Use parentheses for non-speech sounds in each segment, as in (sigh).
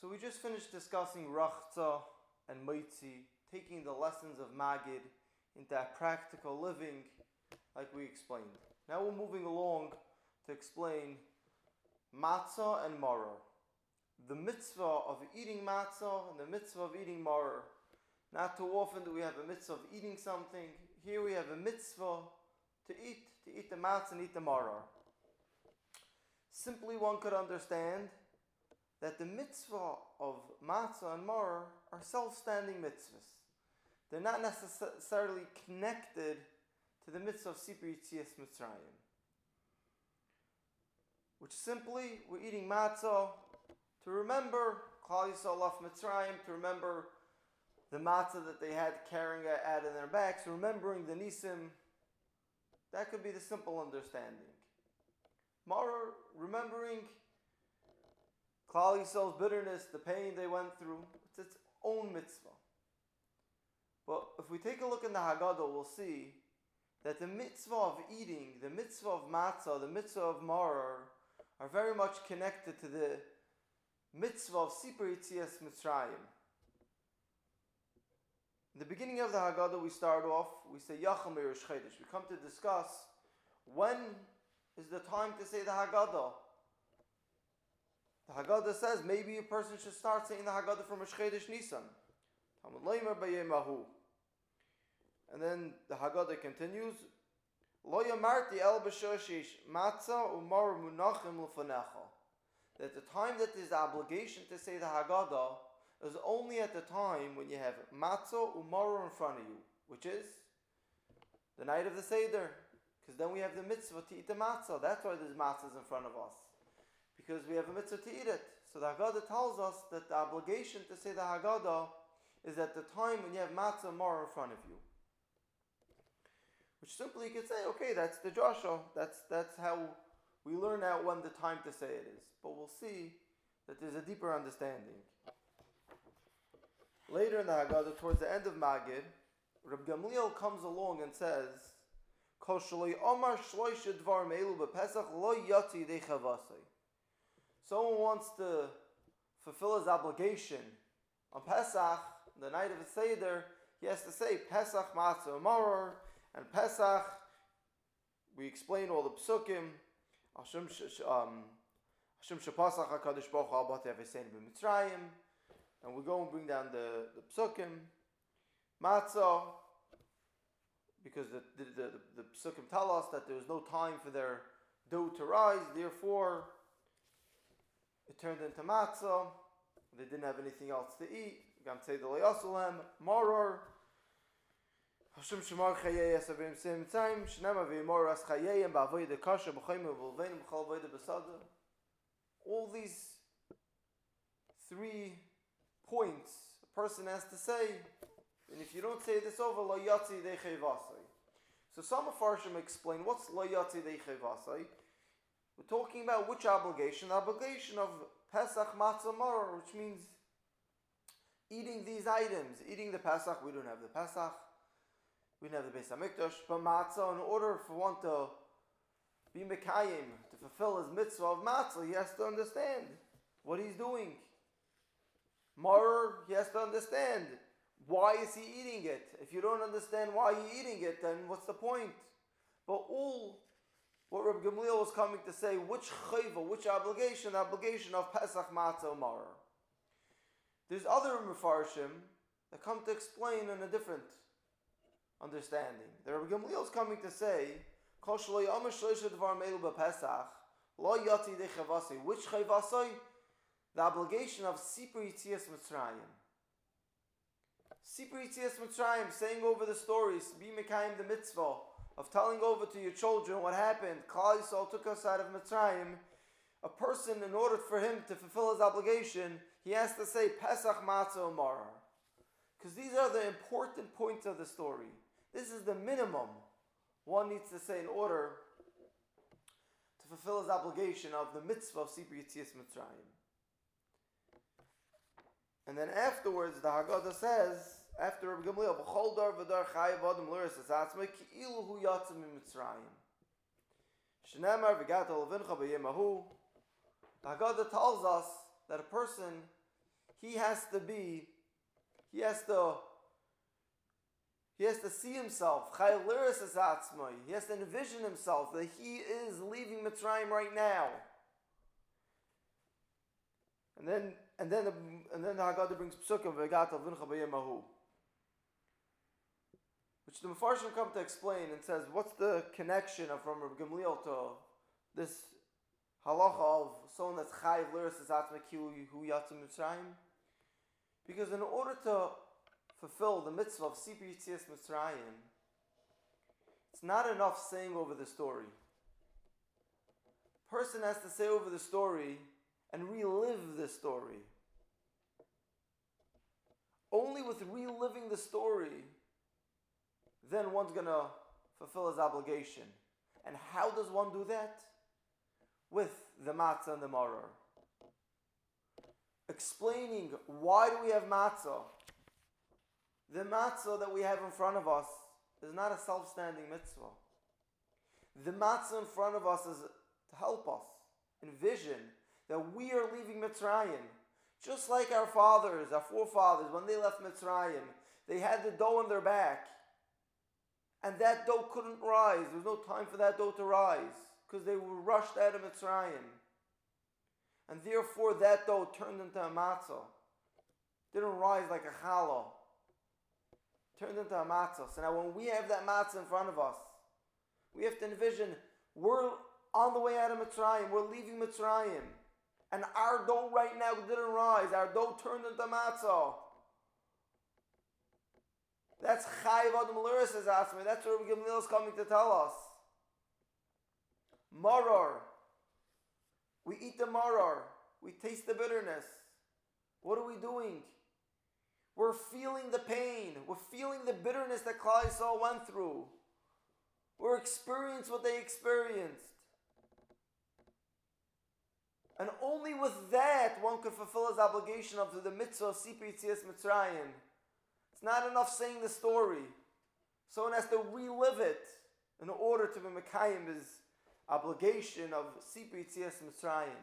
So we just finished discussing Rachza and Maitzi, taking the lessons of Magid into that practical living, like we explained. Now we're moving along to explain Matzah and Maror. The mitzvah of eating matzah and the mitzvah of eating maror. Not too often do we have a mitzvah of eating something. Here we have a mitzvah to eat, to eat the matzah and eat the maror. Simply one could understand that the mitzvah of matzah and maror are self-standing mitzvahs. They're not necessarily connected to the mitzvah of Sipri Yitzias Mitzrayim. Which simply, we're eating matzah to remember Klal Yisrael Mitzrayim, to remember the matzah that they had carrying out in their backs, remembering the nisim. That could be the simple understanding. Maror, remembering Klal Yisrael's bitterness, the pain they went through, it's its own mitzvah. But if we take a look in the Haggadah, we'll see that the mitzvah of eating, the mitzvah of matzah, the mitzvah of maror, are very much connected to the mitzvah of Sipur Yitzias Mitzrayim. In the beginning of the Haggadah, we start off, we say Yacham Chedesh. We come to discuss when is the time to say the Haggadah. The Haggadah says maybe a person should start saying the Haggadah from Rosh Chodesh Nisan. And then the Haggadah continues. That the time that there's the obligation to say the Haggadah is only at the time when you have matzah umar in front of you, which is the night of the Seder. Because then we have the mitzvah to eat the matzah. That's why there's matzahs in front of us because we have a mitzvah to eat it. So the Haggadah tells us that the obligation to say the Haggadah is at the time when you have matzah more in front of you. Which simply you could say, okay, that's the Joshua. That's, that's how we learn out when the time to say it is. But we'll see that there's a deeper understanding. Later in the Haggadah, towards the end of Magid, Reb Gamliel comes along and says, omar lo yati someone wants to fulfill his obligation. On Pesach, the night of the Seder, he has to say Pesach Matzah Maror, and Pesach, we explain all the psukim, Hashem um, Shapasach HaKadosh Baruch Hu Abate Avesein B'Mitzrayim, and we go and bring down the, the psukim, Matzah, because the, the, the, the psukim tell us that there was no time for their dough to rise, therefore it turned into matzah. They didn't have anything else to eat. Gam say the leyasulem moror. Hashem shemar chayei esavim sim tzayim shnema v'yimor as chayeyim ba'avoyde kasha b'chayim v'ulvenim b'chal avoyde b'sada. All these three points a person has to say, and if you don't say this over, lo yatzi dechevasai. So some of Farshim explain what's lo yatzi dechevasai. We're talking about which obligation? The obligation of Pesach Matzah Maror, which means eating these items. Eating the Pesach, we don't have the Pesach. We don't have the Beis HaMikdash. But Matzah, in order for one to be Mekayim, to fulfill his mitzvah of Matzah, he has to understand what he's doing. Maror, he has to understand why is he eating it. If you don't understand why he's eating it, then what's the point? But all what Rabbi Gamliel was coming to say, which chayva, which obligation, obligation of Pesach Matzah Umar. There's other Mefarshim that come to explain in a different understanding. The Rabbi Gamliel is coming to say, which chayvasai? The obligation of Sipur Yitzias Mitzrayim. Sipur Yitzias Mitzrayim, saying over the stories, be Mekayim the mitzvah, of telling over to your children what happened. Klal took us out of Mitzrayim. A person, in order for him to fulfill his obligation, he has to say Pesach Matzah Umar. Because these are the important points of the story. This is the minimum one needs to say in order to fulfill his obligation of the mitzvah of Sipur Yitzias Mitzrayim. And then afterwards, the Haggadah says, after Rabbi Gamliel, b'chol dar v'dar chayav adam luris asatzma ki'ilu hu yatzim mitzrayim. v'gat The Haggadah tells us that a person he has to be, he has to, he has to see himself. He has to envision himself that he is leaving Mitzrayim right now. And then, and then, the, and then the Haggadah brings psukim v'egata v'ncha b'yemahu. Which the Mepharshim come to explain and says, what's the connection of from Rabbi Gamliel to this halacha of someone that's chayiv liris is hu yatzim Mitzrayim? Because in order to fulfill the mitzvah of Yitzias Mitzrayim, it's not enough saying over the story. Person has to say over the story and relive the story. Only with reliving the story, then one's going to fulfill his obligation. And how does one do that? With the matzah and the maror. Explaining why do we have matzah? The matzah that we have in front of us is not a self-standing mitzvah. The matzah in front of us is to help us envision that we are leaving Mitzrayim. Just like our fathers, our forefathers, when they left Mitzrayim, they had the dough on their back. And that dough couldn't rise. There was no time for that dough to rise because they were rushed out of Mitzrayim. And therefore, that dough turned into a matzah. Didn't rise like a challah. Turned into a matzah. So now, when we have that matzah in front of us, we have to envision we're on the way out of Mitzrayim. We're leaving Mitzrayim. And our dough right now didn't rise. Our dough turned into matzah. That's Chayiv Adam Luris is asking. That's what Gamliel is coming to tell us. Maror. We eat the maror. We taste the bitterness. What are we doing? We're feeling the pain. We're feeling the bitterness that Klal Yisrael went through. We're experiencing what they experienced. And only with that one could fulfill his obligation of the mitzvah of Yitzias Mitzrayim. It's not enough saying the story. Someone has to relive it in order to be Mekayim his obligation of Sipur Yitzias Mitzrayim.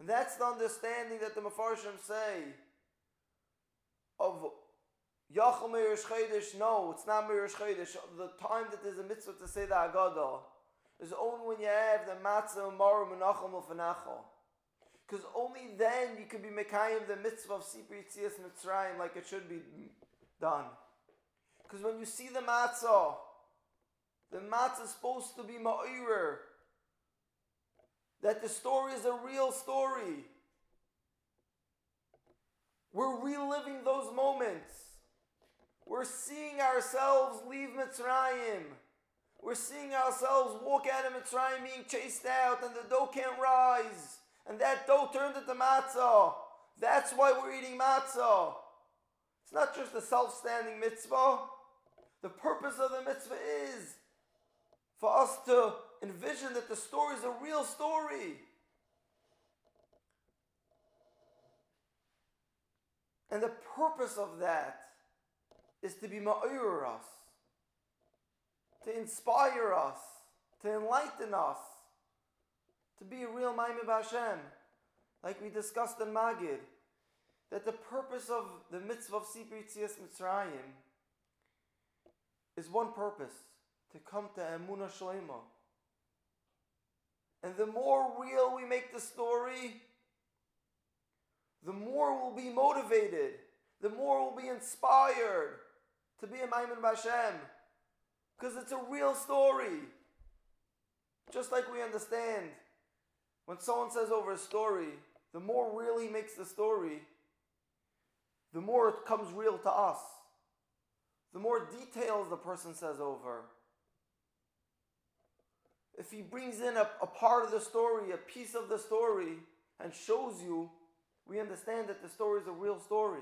And that's the understanding that the Mefarshim say of Yachal Meirish Chodesh. No, it's not Meirish Chodesh. The time that there's a mitzvah to say the Agadah is only when you have the matzah umaru menachal mufanachal. Because only then you can be mekayim the mitzvah of Sipur Yitzias Mitzrayim like it should be done. Because when you see the matzah, the matzah is supposed to be ma'irer. That the story is a real story. We're reliving those moments. We're seeing ourselves leave Mitzrayim. We're seeing ourselves walk out of Mitzrayim being chased out, and the dough can't rise. And that dough turned into matzah. That's why we're eating matzah. It's not just a self standing mitzvah. The purpose of the mitzvah is for us to envision that the story is a real story. And the purpose of that is to be ma'ir us to inspire us, to enlighten us, to be a real Maimon Hashem, like we discussed in Magid, that the purpose of the mitzvah of Sipur Yitzias Mitzrayim is one purpose, to come to Emunah Shlema. And the more real we make the story, the more we'll be motivated, the more we'll be inspired to be a Maimon Hashem. Because it's a real story. Just like we understand when someone says over a story, the more really makes the story, the more it comes real to us. The more details the person says over. If he brings in a, a part of the story, a piece of the story, and shows you, we understand that the story is a real story.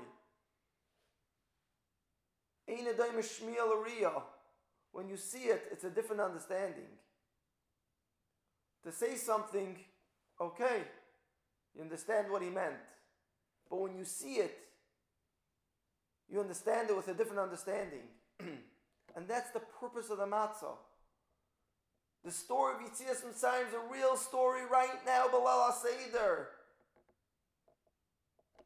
When you see it, it's a different understanding. To say something, okay, you understand what he meant. But when you see it, you understand it with a different understanding. (clears throat) and that's the purpose of the matzah. The story of Yitzias Mitzrayim is a real story right now, Balal HaSeder.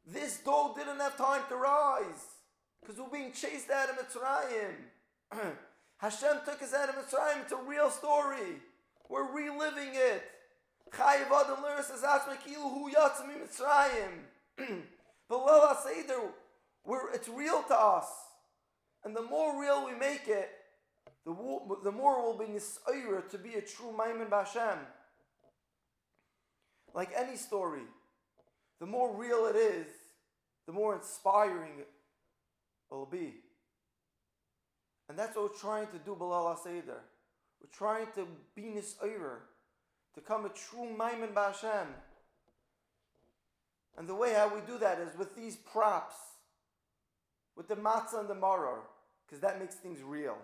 This dog didn't have time to rise because we're being chased out of Mitzrayim. (clears throat) Hashem took us out of Mitzrayim. It's a real story. We're reliving it. Chayiv Adam says, Asmekilu hu yatzim Mitzrayim. (clears throat) But Lala Seder, we're, it's real to us. And the more real we make it, the, the more we'll be nisayra to be a true Maimon Bashem. Like any story, the more real it is, the more inspiring it will be. And that's what we're trying to do, Bilal Seder. We're trying to be nisayra, to become a true Maimon Bashem. And the way how we do that is with these props, with the matzah and the maror, because that makes things real.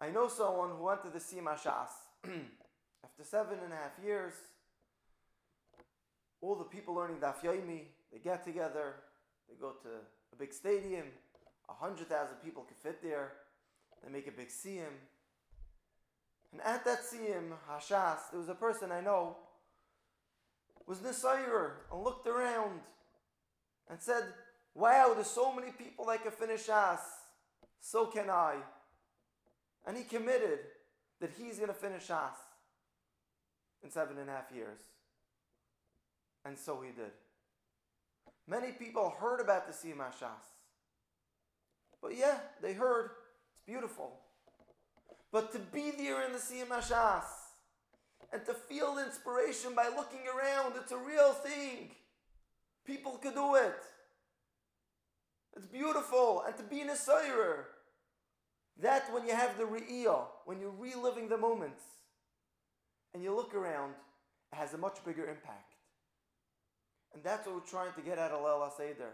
I know someone who went to the Siyum Hashas. (clears throat) After seven and a half years, all the people learning Daf Yomi, they get together, they go to a big stadium, a hundred thousand people can fit there, they make a big siyum, and at that siyum, Hashas, there was a person I know, was Nisayr, and looked around and said, Wow, there's so many people that can finish Shas. So can I. And he committed that he's going to finish Shas in seven and a half years. And so he did. Many people heard about the Siyum Shas. But yeah, they heard. Beautiful. But to be there in the Siyum Hashas and to feel inspiration by looking around, it's a real thing. People could do it. It's beautiful. And to be in a Sayrer, that when you have the Re'iyah, when you're reliving the moments, and you look around, it has a much bigger impact. And that's what we're trying to get at Alel Seder.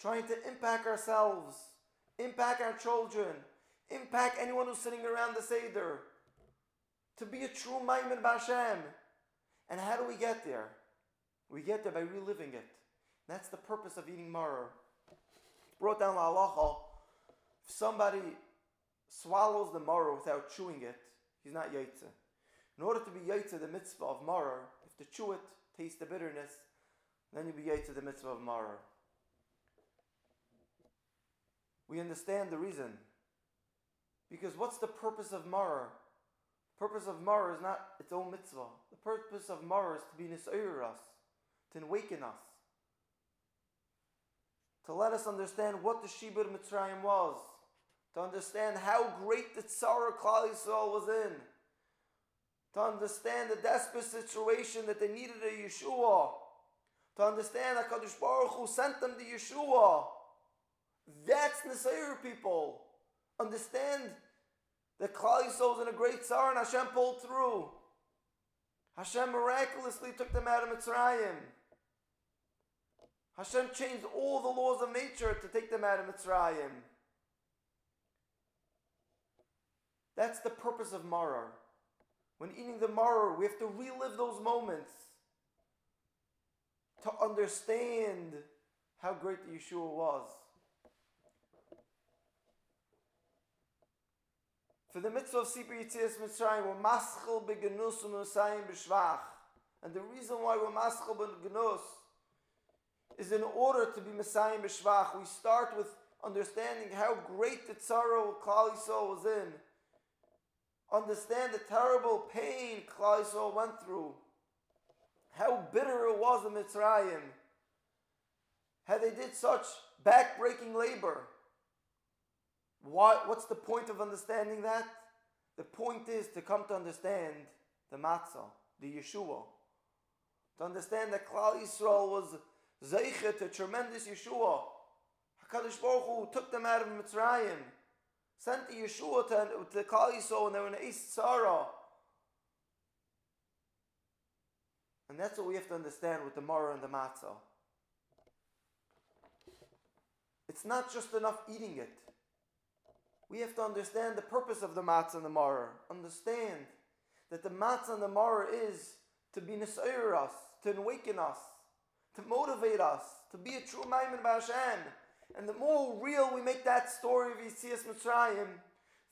Trying to impact ourselves, impact our children, impact anyone who's sitting around the Seder. To be a true Maimon Bashem. And how do we get there? We get there by reliving it. That's the purpose of eating maror. Brought down la halacha. If somebody swallows the maror without chewing it, he's not yaitze. In order to be yaitze the mitzvah of maror, if to chew it, taste the bitterness, then you be yaitze the mitzvah of maror. We understand the reason. Because what's the purpose of Maror? The purpose of Maror is not its own mitzvah. The purpose of Maror is to be nisayir us, to awaken us, to let us understand what the Shibud Mitzrayim was, to understand how great the Tzara Klal was in, to understand the desperate situation that they needed a Yeshua, to understand that Kadosh Baruch Hu sent them the Yeshua. That's Nisayir people. Understand that Klal was in a great sorrow and Hashem pulled through. Hashem miraculously took them out of Mitzrayim. Hashem changed all the laws of nature to take them out of Mitzrayim. That's the purpose of Maror. When eating the Maror, we have to relive those moments to understand how great the Yeshua was. For the mitzvah of Yitzias Mitzrayim, we're maschel begenus u'nusayim b'shvach. And the reason why we're maschel begenus is in order to be mesayim b'shvach. We start with understanding how great the tzara Klal Yisrael was in. Understand the terrible pain Klal Yisrael went through. How bitter it was in Mitzrayim. How they did such backbreaking labor. Why, what's the point of understanding that? The point is to come to understand the matzah, the Yeshua. To understand that Klal Yisrael was zeichet, a tremendous Yeshua. HaKadosh Baruch Hu took them out of Mitzrayim, sent the Yeshua to, to Klal Yisrael, and they were in East Sarah. And that's what we have to understand with the Mara and the Matzah. It's not just enough eating it we have to understand the purpose of the matzah and the maror. Understand that the matzah and the maror is to be nisayir us, to awaken us, to motivate us, to be a true Maimon Ba'Hashem. And the more real we make that story of Yitzias Mitzrayim,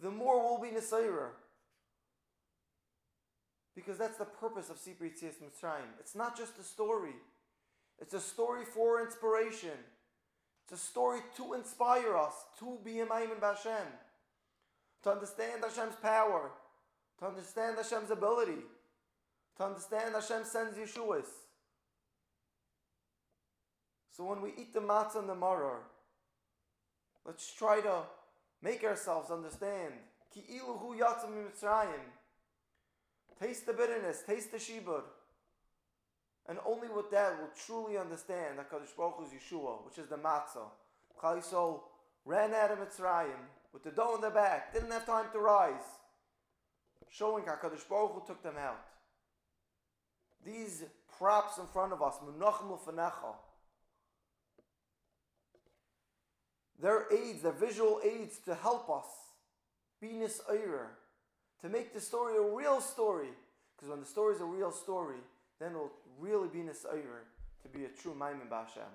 the more we'll be nisayir. because that's the purpose of Sipri Tzias Mitzrayim. It's not just a story. It's a story for inspiration. It's a story to inspire us to be a Maimon Bashem, to understand Hashem's power, to understand Hashem's ability, to understand Hashem sends Yeshuas. So when we eat the matzah and the maror, let's try to make ourselves understand. Ki iluhu yatzim. Taste the bitterness, taste the shibud. And only with that will truly understand that Kadosh Baruch Hu's Yeshua, which is the matzah. Klal ran out of Mitzrayim with the dough in their back, didn't have time to rise, showing how Kadosh Baruch Hu took them out. These props in front of us, Menachem Ufanecha, they're aids, they're visual aids to help us be Nis'ayr, to make the story a real story. Because when the story is a real story, then it'll really be Nis'ayr to be a true Maimon Ba'Hashem.